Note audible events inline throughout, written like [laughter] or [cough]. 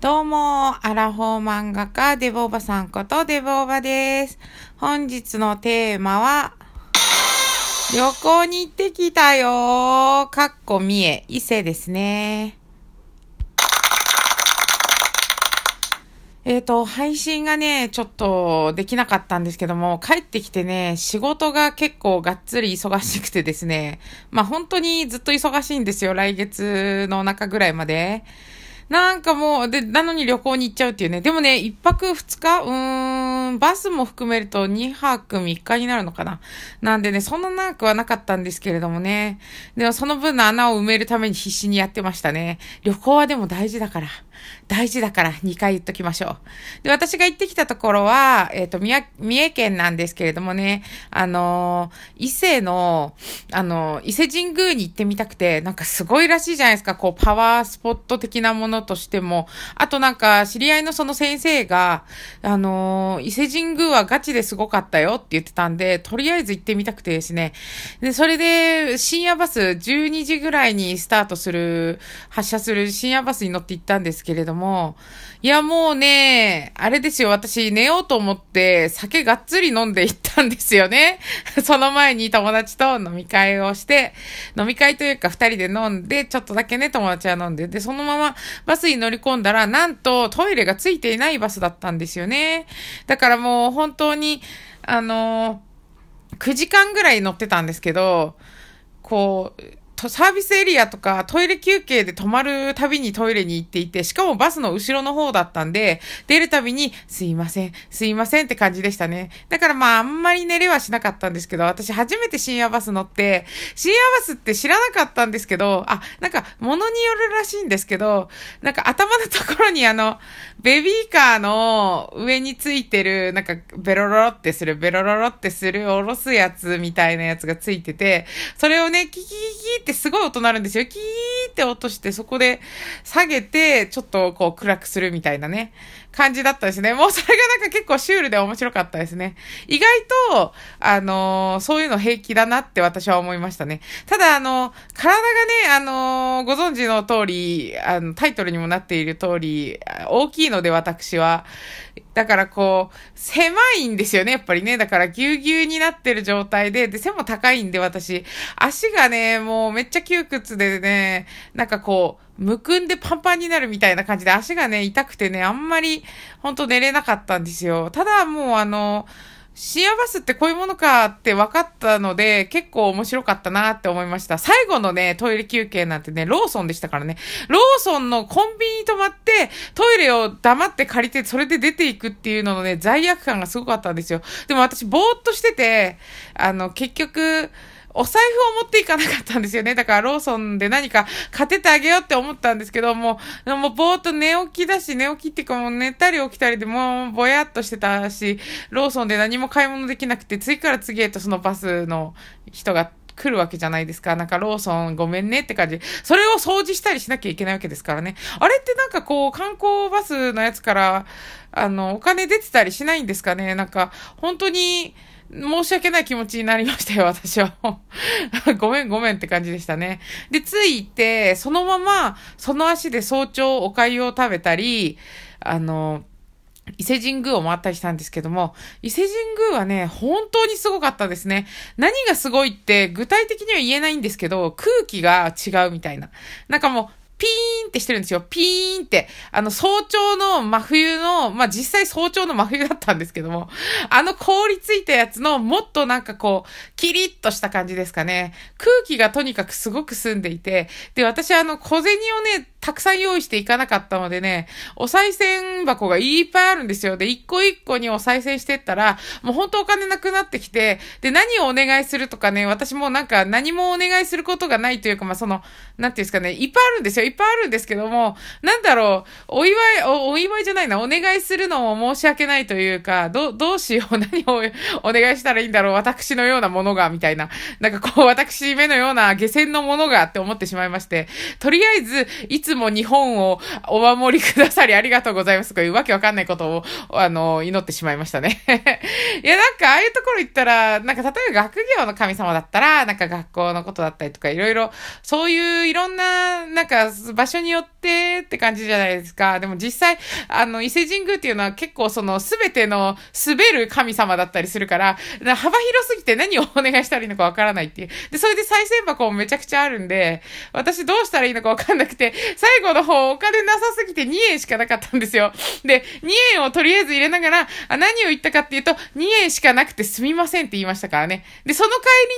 どうも、アラフォー漫画家、デボーバさんことデボーバです。本日のテーマは、旅行に行ってきたよかっこ三重、伊勢ですね。えっ、ー、と、配信がね、ちょっとできなかったんですけども、帰ってきてね、仕事が結構がっつり忙しくてですね、まあ本当にずっと忙しいんですよ、来月の中ぐらいまで。なんかもう、で、なのに旅行に行っちゃうっていうね。でもね、一泊二日うーん、バスも含めると二泊三日になるのかな。なんでね、そんな長くはなかったんですけれどもね。でもその分の穴を埋めるために必死にやってましたね。旅行はでも大事だから。大事だから2回言っときましょう。で、私が行ってきたところは、えっ、ー、と、三重県なんですけれどもね、あの伊勢の、あの伊勢神宮に行ってみたくて、なんかすごいらしいじゃないですか、こう、パワースポット的なものとしても。あとなんか、知り合いのその先生が、あの伊勢神宮はガチですごかったよって言ってたんで、とりあえず行ってみたくてですね。で、それで、深夜バス12時ぐらいにスタートする、発車する深夜バスに乗って行ったんですけれども、いやもうね、あれですよ、私寝ようと思って酒がっつり飲んで行ったんですよね。[laughs] その前に友達と飲み会をして、飲み会というか二人で飲んで、ちょっとだけね、友達は飲んで、で、そのままバスに乗り込んだら、なんとトイレがついていないバスだったんですよね。だからもう本当に、あの9時間ぐらい乗ってたんですけど、こう、サービスエリアとかトイレ休憩で止まるたびにトイレに行っていて、しかもバスの後ろの方だったんで、出るたびに、すいません、すいませんって感じでしたね。だからまあ、あんまり寝れはしなかったんですけど、私初めて深夜バス乗って、深夜バスって知らなかったんですけど、あ、なんか、物によるらしいんですけど、なんか頭のところにあの、ベビーカーの上についてる、なんか、ベロロロってする、ベロロロってする、おろすやつみたいなやつがついてて、それをね、キキキキってすごい音鳴るんですよ。キーって音して、そこで下げて、ちょっとこう暗くするみたいなね、感じだったですね。もうそれがなんか結構シュールで面白かったですね。意外と、あのー、そういうの平気だなって私は思いましたね。ただ、あの、体がね、あのー、ご存知の通り、あの、タイトルにもなっている通り、大きいので私は。だからこう、狭いんですよね、やっぱりね。だからぎゅうぎゅうになってる状態で、で、背も高いんで私、足がね、もうめっちゃ窮屈でね、なんかこう、むくんでパンパンになるみたいな感じで足がね、痛くてね、あんまり、ほんと寝れなかったんですよ。ただもうあの、深夜バスってこういうものかって分かったので、結構面白かったなって思いました。最後のね、トイレ休憩なんてね、ローソンでしたからね。ローソンのコンビニに泊まって、トイレを黙って借りて、それで出ていくっていうののね、罪悪感がすごかったんですよ。でも私、ぼーっとしてて、あの、結局、お財布を持っていかなかったんですよね。だからローソンで何か買っててあげようって思ったんですけど、もう、もうぼーっと寝起きだし、寝起きっていうかもう寝たり起きたりでもうぼやっとしてたし、ローソンで何も買い物できなくて、次から次へとそのバスの人が来るわけじゃないですか。なんかローソンごめんねって感じ。それを掃除したりしなきゃいけないわけですからね。あれってなんかこう、観光バスのやつから、あの、お金出てたりしないんですかね。なんか、本当に、申し訳ない気持ちになりましたよ、私は。[laughs] ごめんごめんって感じでしたね。で、着いて、そのまま、その足で早朝お粥を食べたり、あの、伊勢神宮を回ったりしたんですけども、伊勢神宮はね、本当にすごかったですね。何がすごいって具体的には言えないんですけど、空気が違うみたいな。なんかもう、ピーンってしてるんですよ。ピーンって。あの、早朝の真冬の、まあ、実際早朝の真冬だったんですけども、あの凍りついたやつのもっとなんかこう、キリッとした感じですかね。空気がとにかくすごく澄んでいて、で、私あの、小銭をね、たくさん用意していかなかったのでね、お賽銭箱がいっぱいあるんですよ。で、一個一個にお賽銭してったら、もう本当お金なくなってきて、で、何をお願いするとかね、私もなんか何もお願いすることがないというか、まあ、その、なんていうんですかね、いっぱいあるんですよ。いっぱいあるんですけども、なんだろう、お祝い、お、お祝いじゃないな、お願いするのも申し訳ないというか、ど、どうしよう、[laughs] 何をお願いしたらいいんだろう、私のようなものが、みたいな。なんかこう、私目のような下船のものがって思ってしまいまして、とりあえず、いつつも日本をお守りくださりありがとうございますというわけわかんないことを、あの、祈ってしまいましたね。[laughs] いや、なんかああいうところ行ったら、なんか例えば学業の神様だったら、なんか学校のことだったりとかいろいろ、そういういろんな、なんか場所によってって感じじゃないですか。でも実際、あの、伊勢神宮っていうのは結構そのすべての滑る神様だったりするから、か幅広すぎて何をお願いしたらいいのかわからないっていう。で、それで再銭箱もめちゃくちゃあるんで、私どうしたらいいのかわかんなくて、最後の方お金なさすぎて2円しかなかったんですよ。で、2円をとりあえず入れながら、あ何を言ったかっていうと、2円しかなくてすみませんって言いましたからね。で、その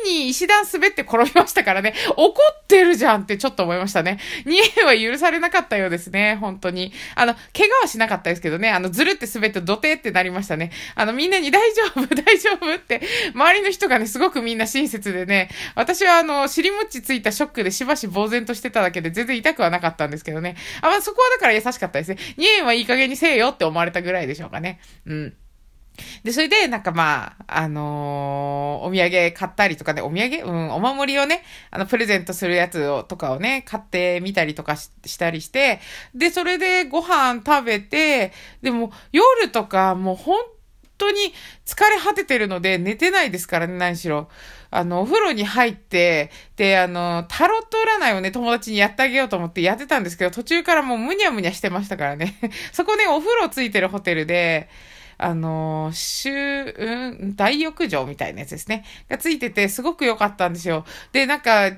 帰りに石段滑って転びましたからね、怒ってるじゃんってちょっと思いましたね。2円は許されなかったようですね、本当に。あの、怪我はしなかったですけどね、あの、ずるって滑って土手ってなりましたね。あの、みんなに大丈夫、[laughs] 大丈夫って、周りの人がね、すごくみんな親切でね、私はあの、尻餅ついたショックでしばし呆然としてただけで全然痛くはなかったんでですけどね。あ、まあ、そこはだから優しかったですね。2円はいい加減にせえよって思われたぐらいでしょうかね。うん。で、それで、なんかまあ、あのー、お土産買ったりとかね、お土産？うん、お守りをね、あの、プレゼントするやつを、とかをね、買ってみたりとかしたりして、で、それでご飯食べて、でも、夜とか、もう本当に疲れ果ててるので寝てないですからね、何しろ。あの、お風呂に入って、で、あの、タロット占いをね、友達にやってあげようと思ってやってたんですけど、途中からもうむにゃむにゃしてましたからね。[laughs] そこね、お風呂ついてるホテルで、あの、週、うん、大浴場みたいなやつですね。がついてて、すごく良かったんですよ。で、なんか、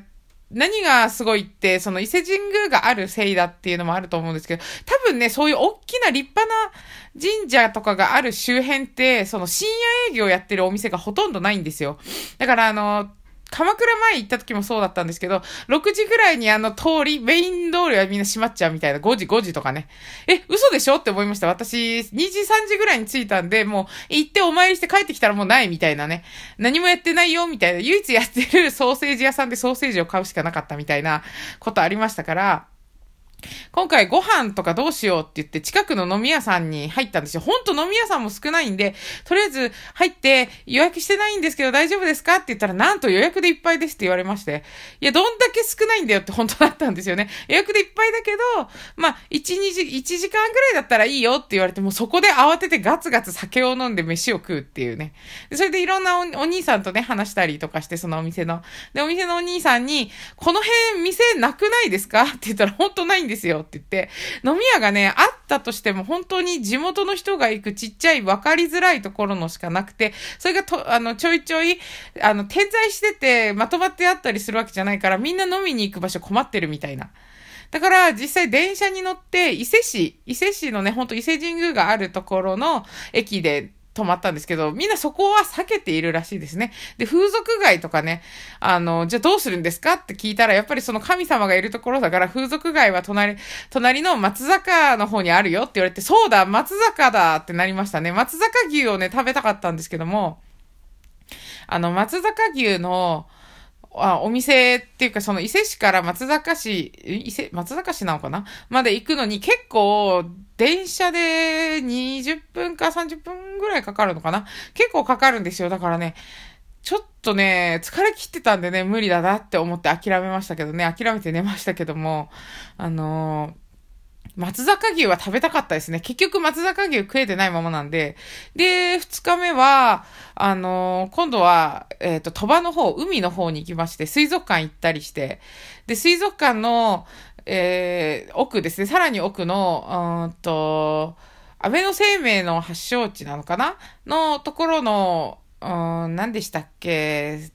何がすごいって、その伊勢神宮があるせいだっていうのもあると思うんですけど、多分ね、そういう大きな立派な神社とかがある周辺って、その深夜営業やってるお店がほとんどないんですよ。だからあの、鎌倉前行った時もそうだったんですけど、6時ぐらいにあの通り、メイン通りはみんな閉まっちゃうみたいな、5時、5時とかね。え、嘘でしょって思いました。私、2時、3時ぐらいに着いたんで、もう行ってお参りして帰ってきたらもうないみたいなね。何もやってないよみたいな。唯一やってるソーセージ屋さんでソーセージを買うしかなかったみたいなことありましたから、今回ご飯とかどうしようって言って近くの飲み屋さんに入ったんですよ。ほんと飲み屋さんも少ないんで、とりあえず入って予約してないんですけど大丈夫ですかって言ったらなんと予約でいっぱいですって言われまして。いや、どんだけ少ないんだよって本当だったんですよね。予約でいっぱいだけど、まあ、1、2時、1時間ぐらいだったらいいよって言われてもそこで慌ててガツガツ酒を飲んで飯を食うっていうね。それでいろんなお兄さんとね、話したりとかして、そのお店の。で、お店のお兄さんに、この辺店なくないですかって言ったら本当ないんですですよって言って、飲み屋がね、あったとしても本当に地元の人が行くちっちゃい分かりづらいところのしかなくて、それがと、あの、ちょいちょい、あの、点在しててまとまってあったりするわけじゃないから、みんな飲みに行く場所困ってるみたいな。だから実際電車に乗って伊勢市、伊勢市のね、ほんと伊勢神宮があるところの駅で泊まったんですけど、みんなそこは避けているらしいですね。で、風俗街とかね、あの、じゃあどうするんですかって聞いたら、やっぱりその神様がいるところだから、風俗街は隣、隣の松坂の方にあるよって言われて、そうだ、松坂だってなりましたね。松坂牛をね、食べたかったんですけども、あの、松坂牛の、あ、お店っていうか、その伊勢市から松坂市、伊勢、松坂市なのかな？まで行くのに結構、電車で20分か30分ぐらいかかるのかな？結構かかるんですよ。だからね、ちょっとね、疲れ切ってたんでね、無理だなって思って諦めましたけどね、諦めて寝ましたけども、あのー松坂牛は食べたかったですね。結局松坂牛食えてないままなんで。で、二日目は、あのー、今度は、えっ、ー、と、鳥羽の方、海の方に行きまして、水族館行ったりして、で、水族館の、えー、奥ですね、さらに奥の、うんと、安倍の生命の発祥地なのかな？のところの、うん、何でしたっけ？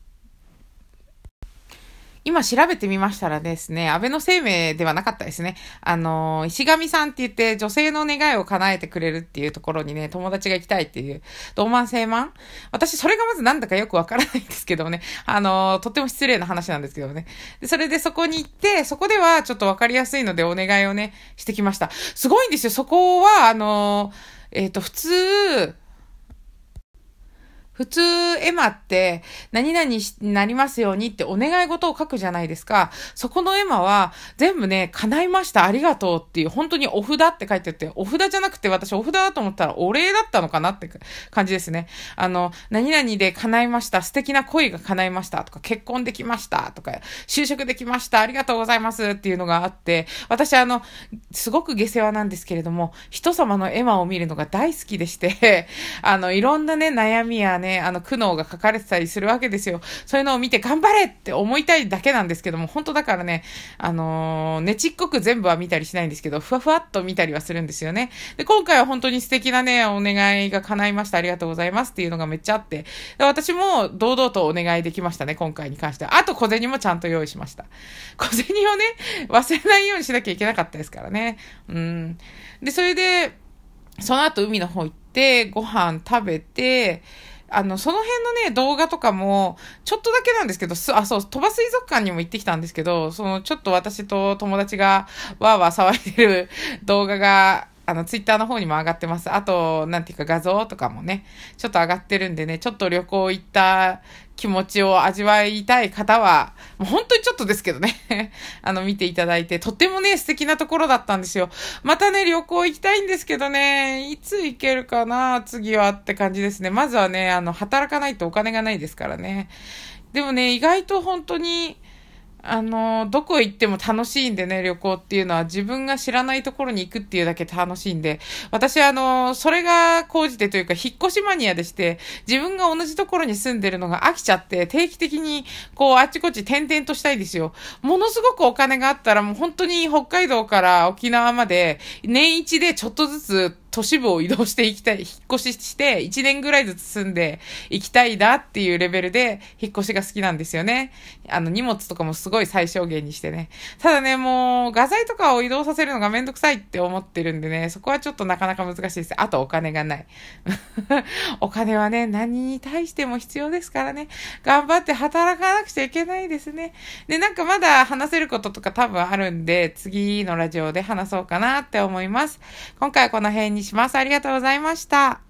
今調べてみましたらですね、安倍の生命ではなかったですね。あの、石神さんって言って女性の願いを叶えてくれるっていうところにね、友達が行きたいっていう、同満聖満私、それがまずなんだかよくわからないんですけどね。あの、とっても失礼な話なんですけどね。でそれでそこに行って、そこではちょっとわかりやすいのでお願いをね、してきました。すごいんですよ。そこは、あの、えっ、ー、と、普通、普通、エマって、何々になりますようにってお願い事を書くじゃないですか。そこのエマは、全部ね、叶いました、ありがとうっていう、本当にお札って書いてあって、お札じゃなくて私お札だと思ったらお礼だったのかなって感じですね。あの、何々で叶いました、素敵な恋が叶いましたとか、結婚できましたとか、就職できました、ありがとうございますっていうのがあって、私あの、すごく下世話なんですけれども、人様のエマを見るのが大好きでして、[laughs] あの、いろんなね、悩みやね、ねあの、苦悩が書かれてたりするわけですよ。そういうのを見て頑張れって思いたいだけなんですけども、本当だからね、あのー、ねちっこく全部は見たりしないんですけど、ふわふわっと見たりはするんですよね。で、今回は本当に素敵なね、お願いが叶いました。ありがとうございますっていうのがめっちゃあって、で私も堂々とお願いできましたね、今回に関しては。あと小銭もちゃんと用意しました。小銭をね、忘れないようにしなきゃいけなかったですからね。うん。で、それで、その後海の方行って、ご飯食べて、あの、その辺のね、動画とかも、ちょっとだけなんですけど、す、あ、そう、鳥羽水族館にも行ってきたんですけど、その、ちょっと私と友達が、わーわー騒いでる動画が、あの、ツイッターの方にも上がってます。あと、なんていうか画像とかもね、ちょっと上がってるんでね、ちょっと旅行行った気持ちを味わいたい方は、もう本当にちょっとですけどね [laughs] あの、見ていただいて、とってもね、素敵なところだったんですよ。またね、旅行行きたいんですけどね、いつ行けるかな、次はって感じですね。まずはね、あの、働かないとお金がないですからね。でもね、意外と本当に、あの、どこ行っても楽しいんでね、旅行っていうのは自分が知らないところに行くっていうだけ楽しいんで、私あの、それが講じてというか、引っ越しマニアでして、自分が同じところに住んでるのが飽きちゃって、定期的にこう、あちこち転々としたいんですよ。ものすごくお金があったらもう本当に北海道から沖縄まで、年一でちょっとずつ都市部を移動していきたい、引っ越しして1年ぐらいずつ住んでいきたいなっていうレベルで引っ越しが好きなんですよね。あの荷物とかもすごい最小限にしてね。ただね、もう画材とかを移動させるのがめんどくさいって思ってるんでね、そこはちょっとなかなか難しいです。あとお金がない。[laughs] お金はね、何に対しても必要ですからね。頑張って働かなくちゃいけないですね。で、なんかまだ話せることとか多分あるんで、次のラジオで話そうかなって思います。今回はこの辺ににします。ありがとうございました。